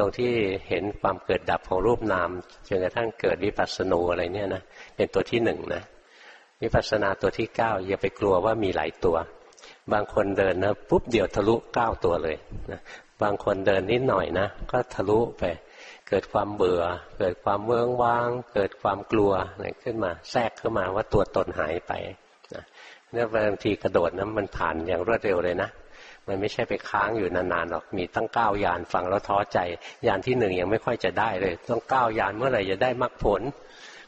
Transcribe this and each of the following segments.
ตรงที่เห็นความเกิดดับของรูปนามจนกระทั่งเกิดวิปัสสนูอะไรเนี่ยนะเป็นตัวที่หนึ่งนะวิปัสสนาตัวที่เก้าอย่าไปกลัวว่ามีหลายตัว บางคนเดินนะปุ๊บเดียวทะลุเก้าตัวเลยนะบางคนเดินนิดหน่อยนะก็ทะลุไป เกิดความเบื่อ เกิดความเมืองว่าง เกิดความกลัวอะไรขึ้นมาแทรกเข้ามาว่าตัวตนหายไปนะเนี่ยบางทีกระโดดนะมันผ่านอย่างรวดเร็วเลยนะ มันไม่ใช่ไปค้างอยู่นานๆหรอกมีตั้งเก้ายานฟังแล้วท้อใจยานที่หนึ่งยังไม่ค่อยจะได้เลย ต้องเก้ายานเมื่อไหร่จะได้มรรคผล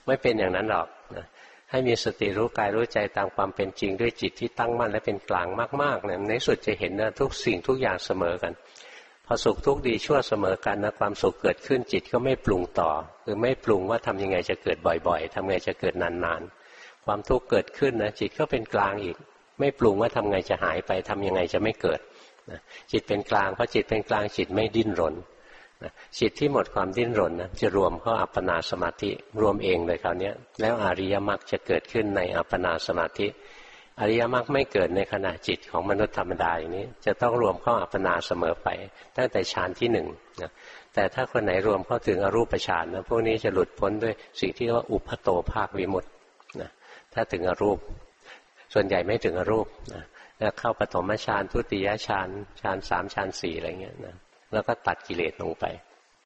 ไม่เป็นอย่างนั้นหรอกนะให้มีสติรู้กายรู้ใจตามความเป็นจริงด้วยจิตที่ตั้งมั่นและเป็นกลางมากๆเนี่ยในสุดจะเห็นนะทุกสิ่งทุกอย่างเสมอกันพอสุขทุกข์ดีชั่วเสมอกันนะความสุขเกิดขึ้นจิตก็ไม่ปรุงต่อ คือไม่ปรุงว่าทำยังไงจะเกิดบ่อยๆทำไงจะเกิดนานๆ ความทุกข์เกิดขึ้นนะจิตก็เป็นกลางอีก ไม่ปรุงว่าทำไงจะหายไปทำยังไงจะไม่เกิดจิตเป็นกลางเพราะจิตเป็นกลางจิตไม่ดิ้นรนจิตที่หมดความดิ้นรนนะจะรวมเข้าอัปปนาสมาธิรวมเองเลยคราวนี้แล้วอริยมรรคจะเกิดขึ้นในอัปปนาสมาธิ อริยมรรคไม่เกิดในขณะจิตของมนุษย์ธรรมดาอย่างนี้ จะต้องรวมเข้าอัปปนาเสมอไป ตั้งแต่ฌานที่หนึ่งนะแต่ถ้าคนไหนรวมเข้าถึงอรูปฌานนะพวกนี้จะหลุดพ้นด้วยสิ่งที่เรียกว่าอุปโตภาควิมุตต์นะถ้าถึงอรูป ส่วนใหญ่ไม่ถึงอรูปนะเข้าปฐมฌานทุติยฌานฌานสามฌานสี่อะไรเงี้ยนะแล้วก็ตัดกิเลสลงไป